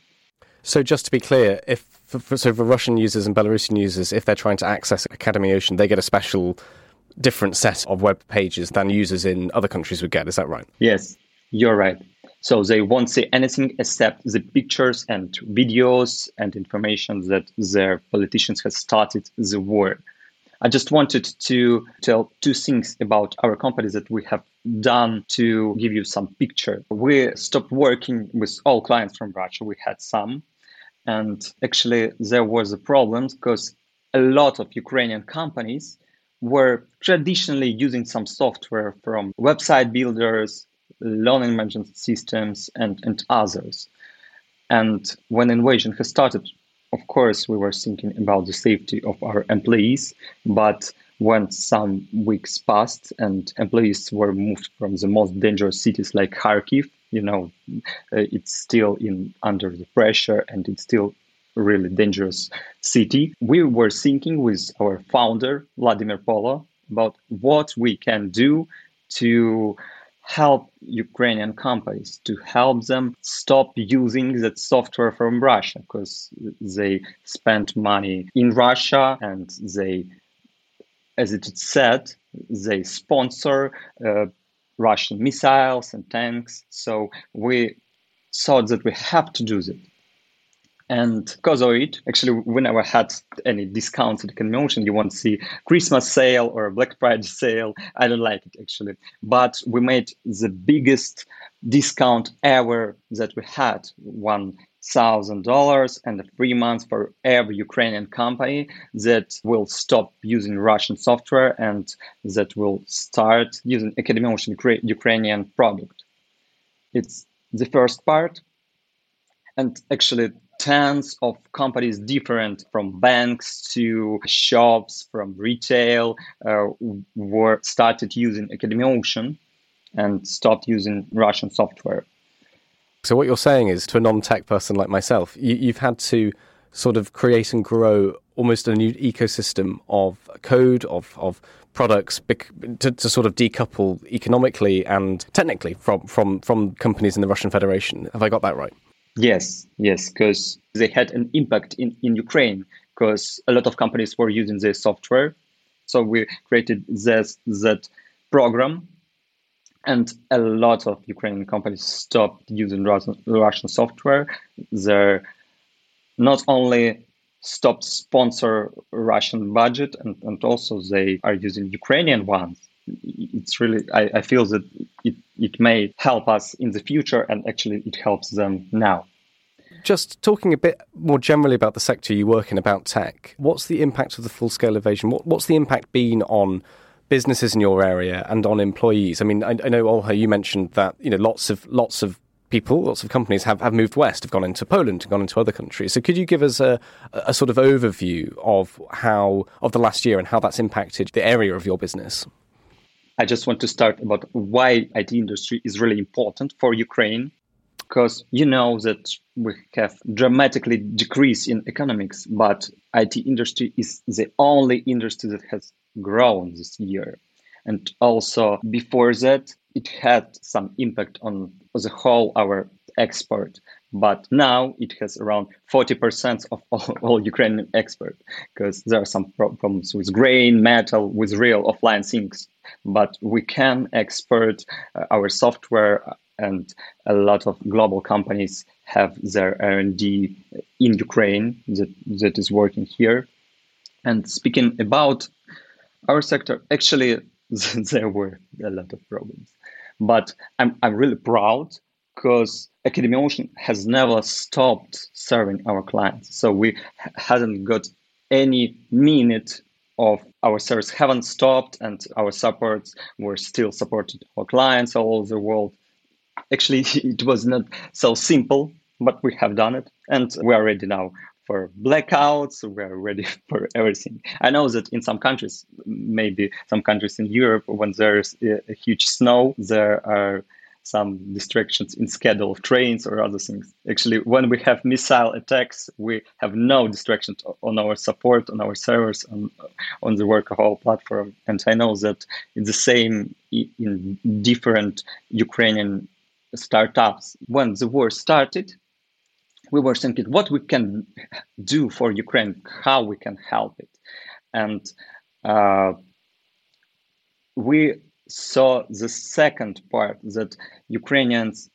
Speaker 7: So, just to be clear, if for, so for Russian users and Belarusian users, if they're trying to access Academy Ocean, they get a special different set of web pages than users in other countries would get. Is that right?
Speaker 8: Yes, you're right. So they won't see anything except the pictures and videos and information that their politicians have started the war. I just wanted to tell two things about our company that we have done to give you some picture. We stopped working with all clients from Russia. We had some. And actually, there was a problem because a lot of Ukrainian companies were traditionally using some software from website builders, learning management systems, and, and others. And when invasion has started, of course, we were thinking about the safety of our employees. But when some weeks passed and employees were moved from the most dangerous cities like Kharkiv, you know, it's still in under the pressure and it's still really dangerous city. We were thinking with our founder, Vladimir Polo, about what we can do to help Ukrainian companies, to help them stop using that software from Russia because they spent money in Russia and they, as it said, they sponsor uh, Russian missiles and tanks. So we thought that we have to do that. And because of it, actually, we never had any discounts at the convention. You won't see Christmas sale or Black Friday sale. I don't like it actually. But we made the biggest discount ever that we had. One thousand dollars and a free month for every Ukrainian company that will stop using Russian software and that will start using Academy Ocean Ukrainian product. It's the first part. And actually, tens of companies different from banks to shops from retail uh, were started using academy ocean and stopped using russian software
Speaker 7: so what you're saying is to a non-tech person like myself you, you've had to sort of create and grow almost a new ecosystem of code of, of products to, to sort of decouple economically and technically from, from, from companies in the Russian Federation. Have I got that right?
Speaker 8: Yes, yes, because they had an impact in, in Ukraine because a lot of companies were using their software. So we created this that program, and a lot of Ukrainian companies stopped using Russian, Russian software. Their not only stopped sponsor Russian budget and, and also they are using Ukrainian ones. It's really I, I feel that it, it may help us in the future and actually it helps them now.
Speaker 7: Just talking a bit more generally about the sector you work in, about tech, what's the impact of the full scale invasion? What, what's the impact been on businesses in your area and on employees? I mean, I, I know Olha, you mentioned that you know lots of lots of people, lots of companies have, have moved west, have gone into Poland, and gone into other countries. So could you give us a, a sort of overview of how of the last year and how that's impacted the area of your business?
Speaker 8: I just want to start about why IT industry is really important for Ukraine because you know that we have dramatically decrease in economics, but IT industry is the only industry that has grown this year. And also before that, it had some impact on the whole our export. But now it has around 40% of all, all Ukrainian export because there are some problems with grain, metal, with real offline things. But we can export uh, our software and a lot of global companies have their R&D in Ukraine that, that is working here. And speaking about our sector, actually, there were a lot of problems. But I'm, I'm really proud because Academy Ocean has never stopped serving our clients. So we hadn't got any minute of our service haven't stopped and our supports were still supported our clients all over the world Actually, it was not so simple, but we have done it, and we are ready now for blackouts. We are ready for everything. I know that in some countries, maybe some countries in Europe, when there's a huge snow, there are some distractions in schedule of trains or other things. Actually, when we have missile attacks, we have no distractions on our support, on our servers, on, on the work of our platform. And I know that it's the same in different Ukrainian startups when the war started we were thinking what we can do for ukraine how we can help it and uh, we saw the second part that ukrainians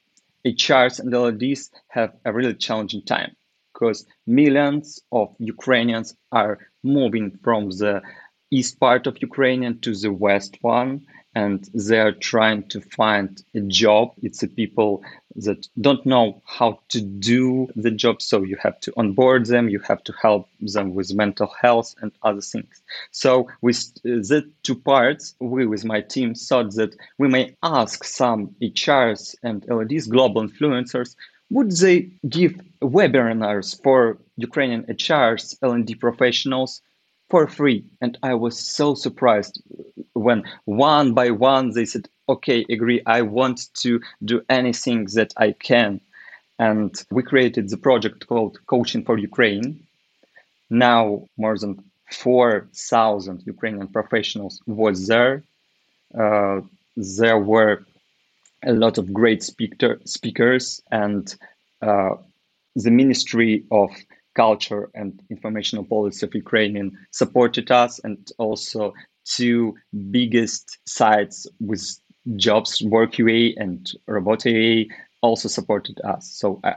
Speaker 8: hrs and lds have a really challenging time because millions of ukrainians are moving from the east part of ukraine to the west one and they're trying to find a job. It's a people that don't know how to do the job, so you have to onboard them, you have to help them with mental health and other things. So with the two parts, we with my team thought that we may ask some HRs and LDs, global influencers, would they give webinars for Ukrainian HRs, L&D professionals for free? And I was so surprised when one by one they said, okay, agree, I want to do anything that I can. And we created the project called Coaching for Ukraine. Now more than 4,000 Ukrainian professionals was there. Uh, there were a lot of great speaker, speakers and uh, the Ministry of Culture and Informational Policy of Ukrainian supported us and also two biggest sites with jobs, WorkUA and RobotUA, also supported us. So I,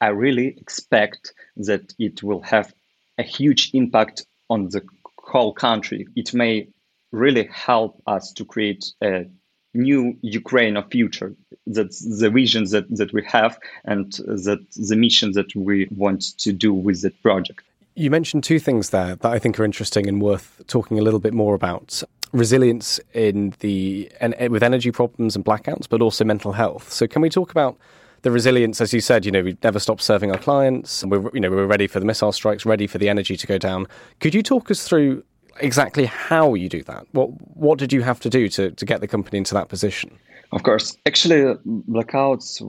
Speaker 8: I really expect that it will have a huge impact on the whole country. It may really help us to create a new Ukraine of future. That's the vision that, that we have and that the mission that we want to do with that project.
Speaker 7: You mentioned two things there that I think are interesting and worth talking a little bit more about resilience in the with energy problems and blackouts, but also mental health. So, can we talk about the resilience? As you said, you know, we've never stop serving our clients, and we're you know we're ready for the missile strikes, ready for the energy to go down. Could you talk us through exactly how you do that? What what did you have to do to to get the company into that position?
Speaker 8: Of course, actually, blackouts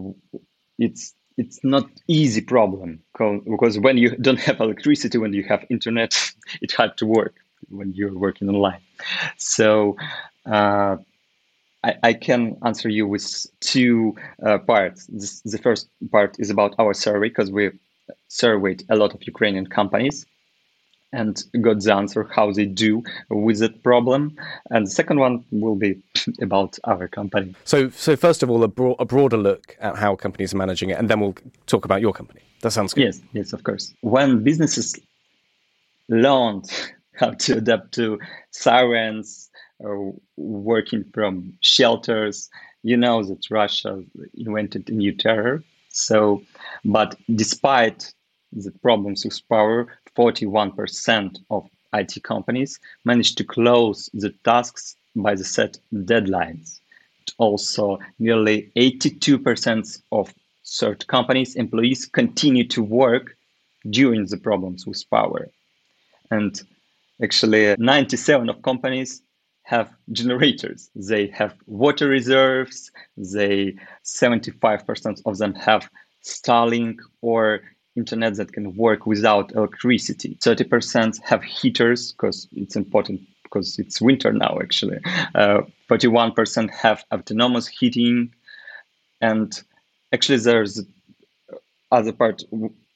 Speaker 8: it's it's not easy problem because when you don't have electricity, when you have internet, it's hard to work when you're working online. So uh, I, can answer you with two uh, parts. This, the first part is about our survey because we surveyed a lot of Ukrainian companies. And got the answer how they do with that problem. And the second one will be about our company.
Speaker 7: So, so first of all, a, bro- a broader look at how companies are managing it, and then we'll talk about your company. That sounds good.
Speaker 8: Yes, yes, of course. When businesses learned how to adapt to sirens or working from shelters, you know that Russia invented a new terror. So, but despite the problems with power, 41% of IT companies managed to close the tasks by the set deadlines. Also, nearly 82% of certain companies' employees continue to work during the problems with power. And actually, 97 of companies have generators. They have water reserves. They 75% of them have Starlink or internet that can work without electricity. 30% have heaters because it's important because it's winter now actually. Uh, 41% have autonomous heating and actually there's other part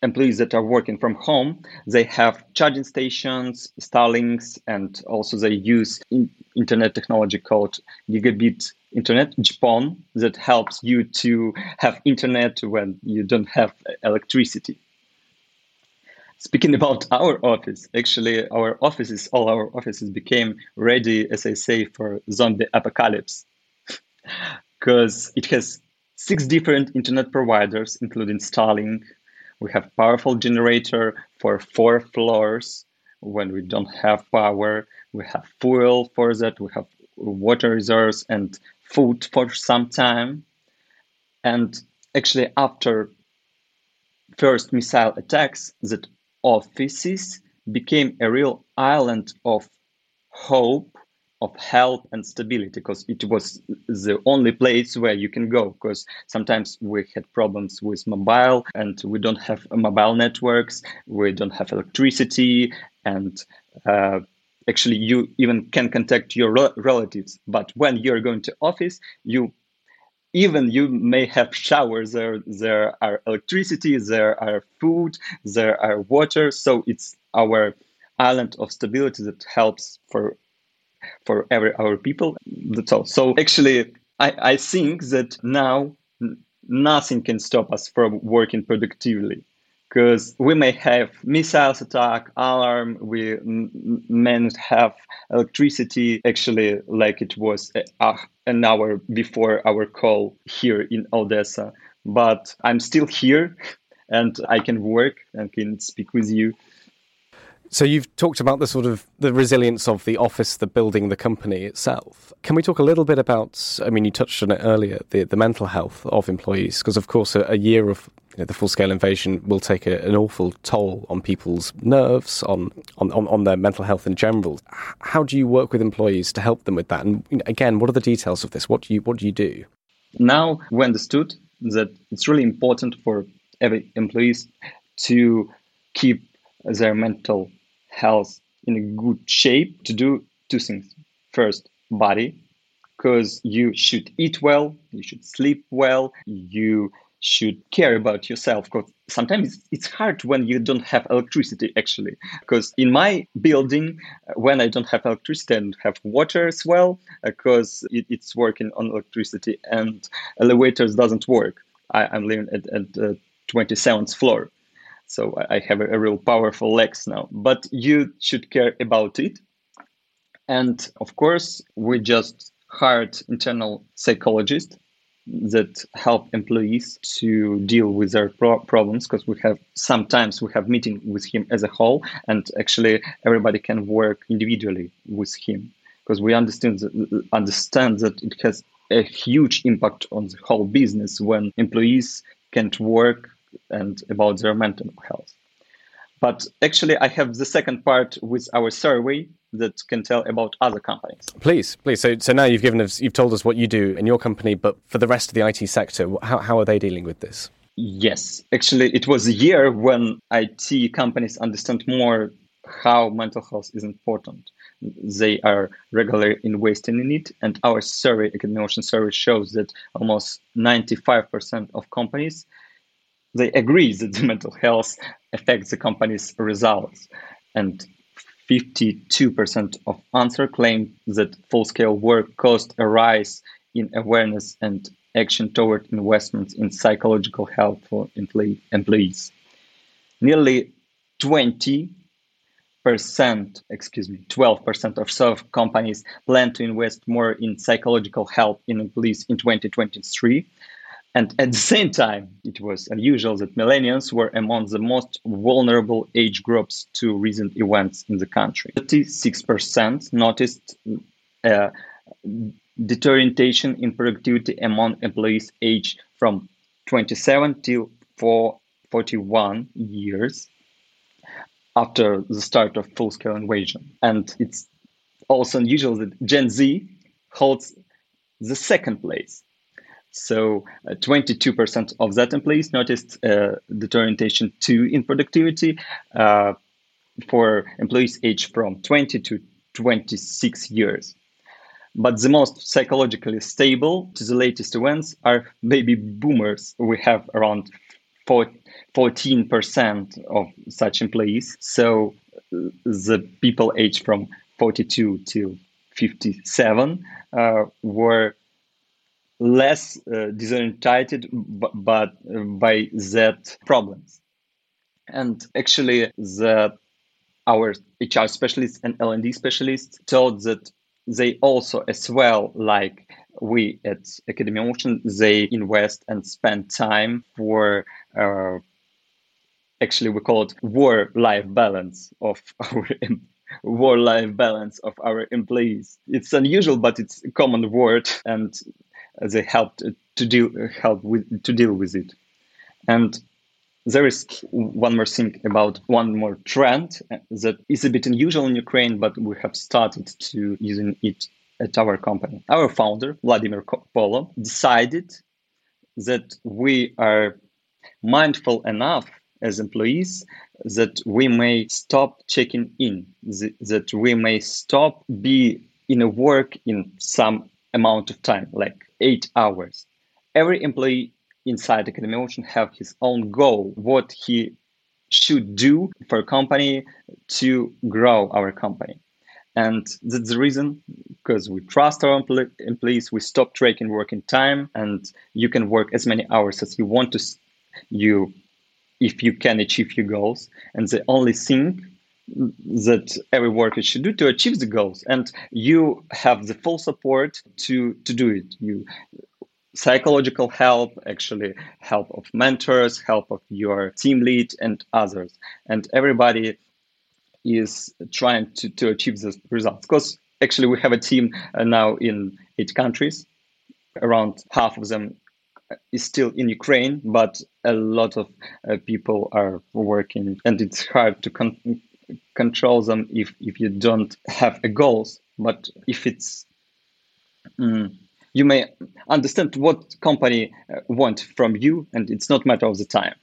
Speaker 8: employees that are working from home they have charging stations starlinks and also they use in- internet technology called gigabit internet GPON that helps you to have internet when you don't have electricity Speaking about our office, actually, our offices, all our offices became ready, as I say, for zombie apocalypse. Because it has six different internet providers, including Starlink. We have powerful generator for four floors when we don't have power. We have fuel for that. We have water reserves and food for some time. And actually, after first missile attacks that offices became a real island of hope of help and stability because it was the only place where you can go because sometimes we had problems with mobile and we don't have mobile networks we don't have electricity and uh, actually you even can contact your relatives. But when you're going to office you even you may have showers there there are electricity there are food there are water. So it's our island of stability that helps for for every our people. That's all. So actually i i think that now nothing can stop us from working productively because we may have missiles attack alarm we may not have electricity actually like it was uh, an hour before our call here in odessa but i'm still here and i can work and can speak with you
Speaker 7: so you've talked about the sort of the resilience of the office, the building, the company itself. Can we talk a little bit about? I mean, you touched on it earlier, the the mental health of employees, because of course a, a year of you know, the full scale invasion will take a, an awful toll on people's nerves, on, on on their mental health in general. How do you work with employees to help them with that? And you know, again, what are the details of this? What do you what do you do?
Speaker 8: Now we understood that it's really important for every employees to keep their mental health in a good shape to do two things. First, body, because you should eat well, you should sleep well, you should care about yourself because sometimes it's hard when you don't have electricity actually because in my building uh, when i don't have electricity and have water as well uh, because it, it's working on electricity and elevators doesn't work I, am living at, at the 27th floor so I have a, a real powerful legs now. But you should care about it. And of course, we just hired internal psychologists that help employees to deal with their pro- problems because we have sometimes we have meeting with him as a whole and actually everybody can work individually with him because we understand that, understand that it has a huge impact on the whole business when employees can't work and about their mental health. But actually, I have the second part with our survey that can tell about other companies.
Speaker 7: Please, please. So, so now you've given us, you've told us what you do in your company, but for the rest of the IT sector, how, how are they dealing with this?
Speaker 8: Yes, actually, it was a year when IT companies understand more how mental health is important. They are regularly investing in it, and our survey, Academy Ocean survey, shows that almost 95% of companies they agree that the mental health affects the company's results. And 52% of answer claimed that full-scale work caused a rise in awareness and action toward investments in psychological health for employees. Nearly 20 percent, excuse me, 12% of South companies plan to invest more in psychological health in employees in 2023. And at the same time, it was unusual that millennials were among the most vulnerable age groups to recent events in the country. 36% noticed uh, deterioration in productivity among employees aged from 27 to 41 years after the start of full-scale invasion. And it's also unusual that Gen Z holds the second place. So uh, 22% of that employees noticed uh, deterioration too in productivity uh, for employees aged from 20 to 26 years. But the most psychologically stable to the latest events are baby boomers. We have around 14% of such employees. So the people aged from 42 to 57 uh, were less uh, disorientated but, uh, by that problems. And actually, the our HR specialists and L&D specialists told that they also as well like we at Academy Ocean, they invest and spend time for uh, actually we call it war-life balance of our war-life balance of our employees. It's unusual, but it's a common word, and they help to deal help with to deal with it. And there is one more thing about one more trend that is a bit unusual in Ukraine, but we have started to using it at our company. Our founder, Vladimir Polo, decided that we are mindful enough as employees that we may stop checking in, that we may stop be in a work in some amount of time, like eight hours. Every employee inside Academy Ocean have his own goal, what he should do for a company to grow our company. And that's the reason because we trust our employees, we stop tracking working time, and you can work as many hours as you want to. You, if you can achieve your goals, and the only thing that every worker should do to achieve the goals, and you have the full support to to do it. You psychological help, actually help of mentors, help of your team lead and others, and everybody is trying to, to achieve those results. Because actually, we have a team uh, now in eight countries. Around half of them is still in Ukraine, but a lot of uh, people are working, and it's hard to con- control them if, if you don't have a goals. But if it's mm, you may understand what company uh, want from you, and it's not matter of the time.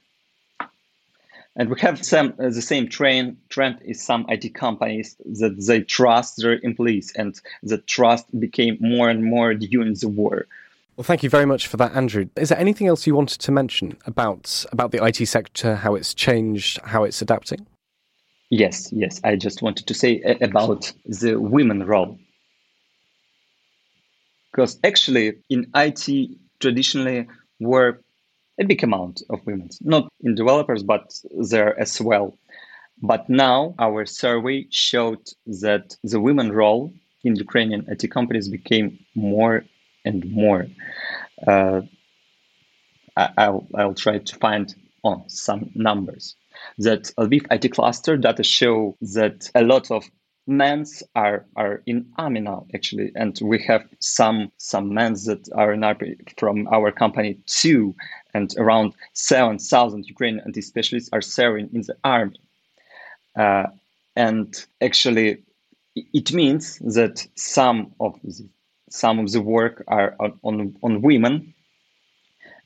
Speaker 8: And we have some uh, the same trend trend is some IT companies that they trust their employees, and the trust became more and more during the war.
Speaker 7: Well, thank you very much for that, Andrew. Is there anything else you wanted to mention about about the IT sector, how it's changed, how it's adapting?
Speaker 8: Yes, yes. I just wanted to say about the women role, because actually in IT traditionally were a big amount of women, not in developers, but there as well. But now our survey showed that the women role in Ukrainian IT companies became more and more. Uh, I, will I'll try to find on some numbers. That Lviv IT cluster data show that a lot of men's are are in army now actually. And we have some some men that are in army from our company too. And around 7000 ukrainian anti specialists are serving in the army. Uh, and actually it means that some of the, some of the work are on on women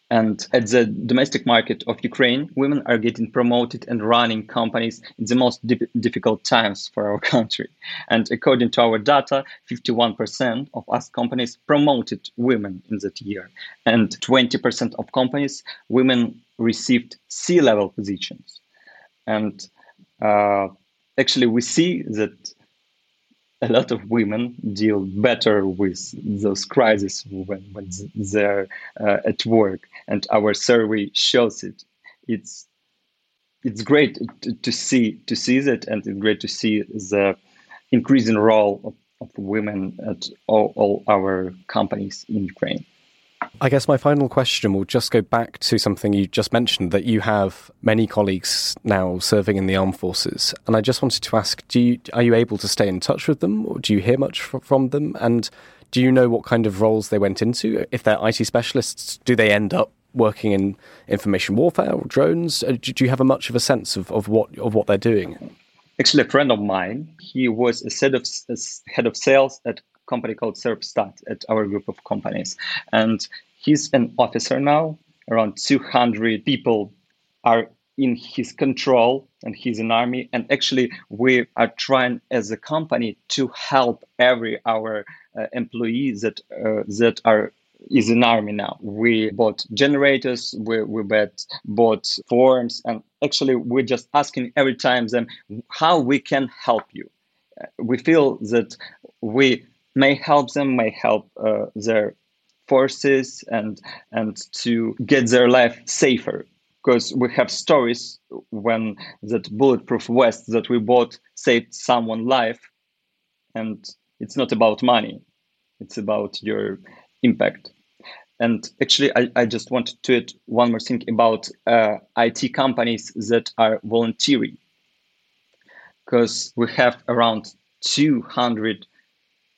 Speaker 8: and at the domestic market of Ukraine, women are getting promoted and running companies in the most di- difficult times for our country. And according to our data, 51% of us companies promoted women in that year. And 20% of companies, women received C level positions. And uh, actually we see that a lot of women deal better with those crises when, when they're uh, at work and our survey shows it. It's it's great to, to, see to see that and it's great to see the increasing role of, of women at all, all our companies in ukraine
Speaker 7: I guess my final question will just go back to something you just mentioned that you have many colleagues now serving in the armed forces, and I just wanted to ask: Do you are you able to stay in touch with them, or do you hear much from them? And do you know what kind of roles they went into? If they're IT specialists, do they end up working in information warfare or drones? Uh, do you have a much of a sense of, of what of what they're doing?
Speaker 8: Actually, a friend of mine, he was a head of a head of sales at company called Serpstat at our group of companies. And he's an officer now. Around 200 people are in his control and he's an army. And actually, we are trying as a company to help every our uh, employees that uh, that are is an army now. We bought generators, we, we bought, bought forms, and actually we're just asking every time them how we can help you. Uh, we feel that we may help them, may help uh, their forces and and to get their life safer. Because we have stories when that bulletproof vest that we bought saved someone's life and it's not about money. It's about your impact. And actually i, I just wanted to add one more thing about uh, it companies that are volunteering. because we have around 200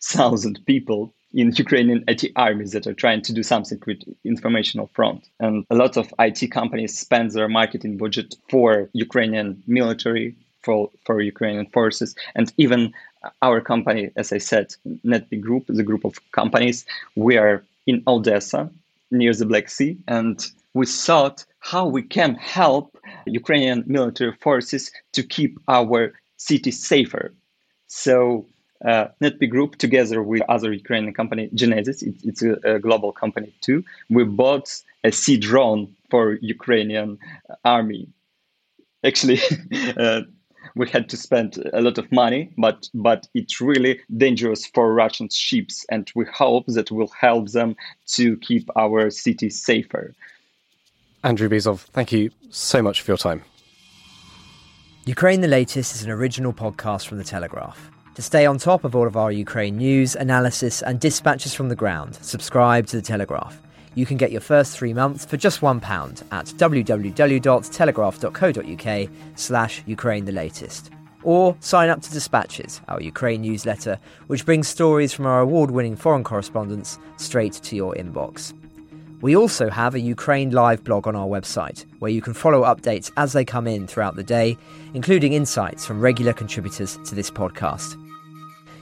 Speaker 8: thousand people in Ukrainian IT armies that are trying to do something with informational front. And a lot of IT companies spend their marketing budget for Ukrainian military, for, for Ukrainian forces, and even our company, as I said, NetPeak Group, the group of companies, we are in Odessa near the Black Sea, and we thought how we can help Ukrainian military forces to keep our city safer. So uh, NetPeak Group, together with other Ukrainian company, Genesis, it, it's a, a, global company too, we bought a sea drone for Ukrainian army. Actually, uh, we had to spend a lot of money, but but it's really dangerous for Russian ships, and we hope that will help them to keep our city safer.
Speaker 7: Andrew Byzov, thank you so much for your time.
Speaker 2: Ukraine the Latest is an original podcast from The Telegraph. To stay on top of all of our Ukraine news, analysis, and dispatches from the ground, subscribe to The Telegraph. You can get your first three months for just £1 at www.telegraph.co.uk slash Ukraine the latest. Or sign up to Dispatches, our Ukraine newsletter, which brings stories from our award winning foreign correspondents straight to your inbox. We also have a Ukraine live blog on our website, where you can follow updates as they come in throughout the day, including insights from regular contributors to this podcast.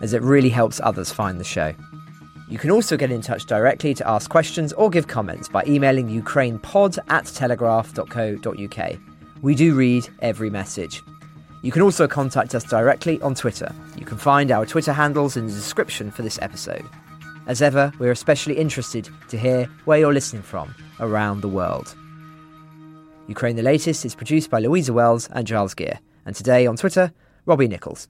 Speaker 2: as it really helps others find the show. You can also get in touch directly to ask questions or give comments by emailing ukrainepod at telegraph.co.uk. We do read every message. You can also contact us directly on Twitter. You can find our Twitter handles in the description for this episode. As ever, we're especially interested to hear where you're listening from around the world. Ukraine the Latest is produced by Louisa Wells and Giles Gear, and today on Twitter, Robbie Nichols.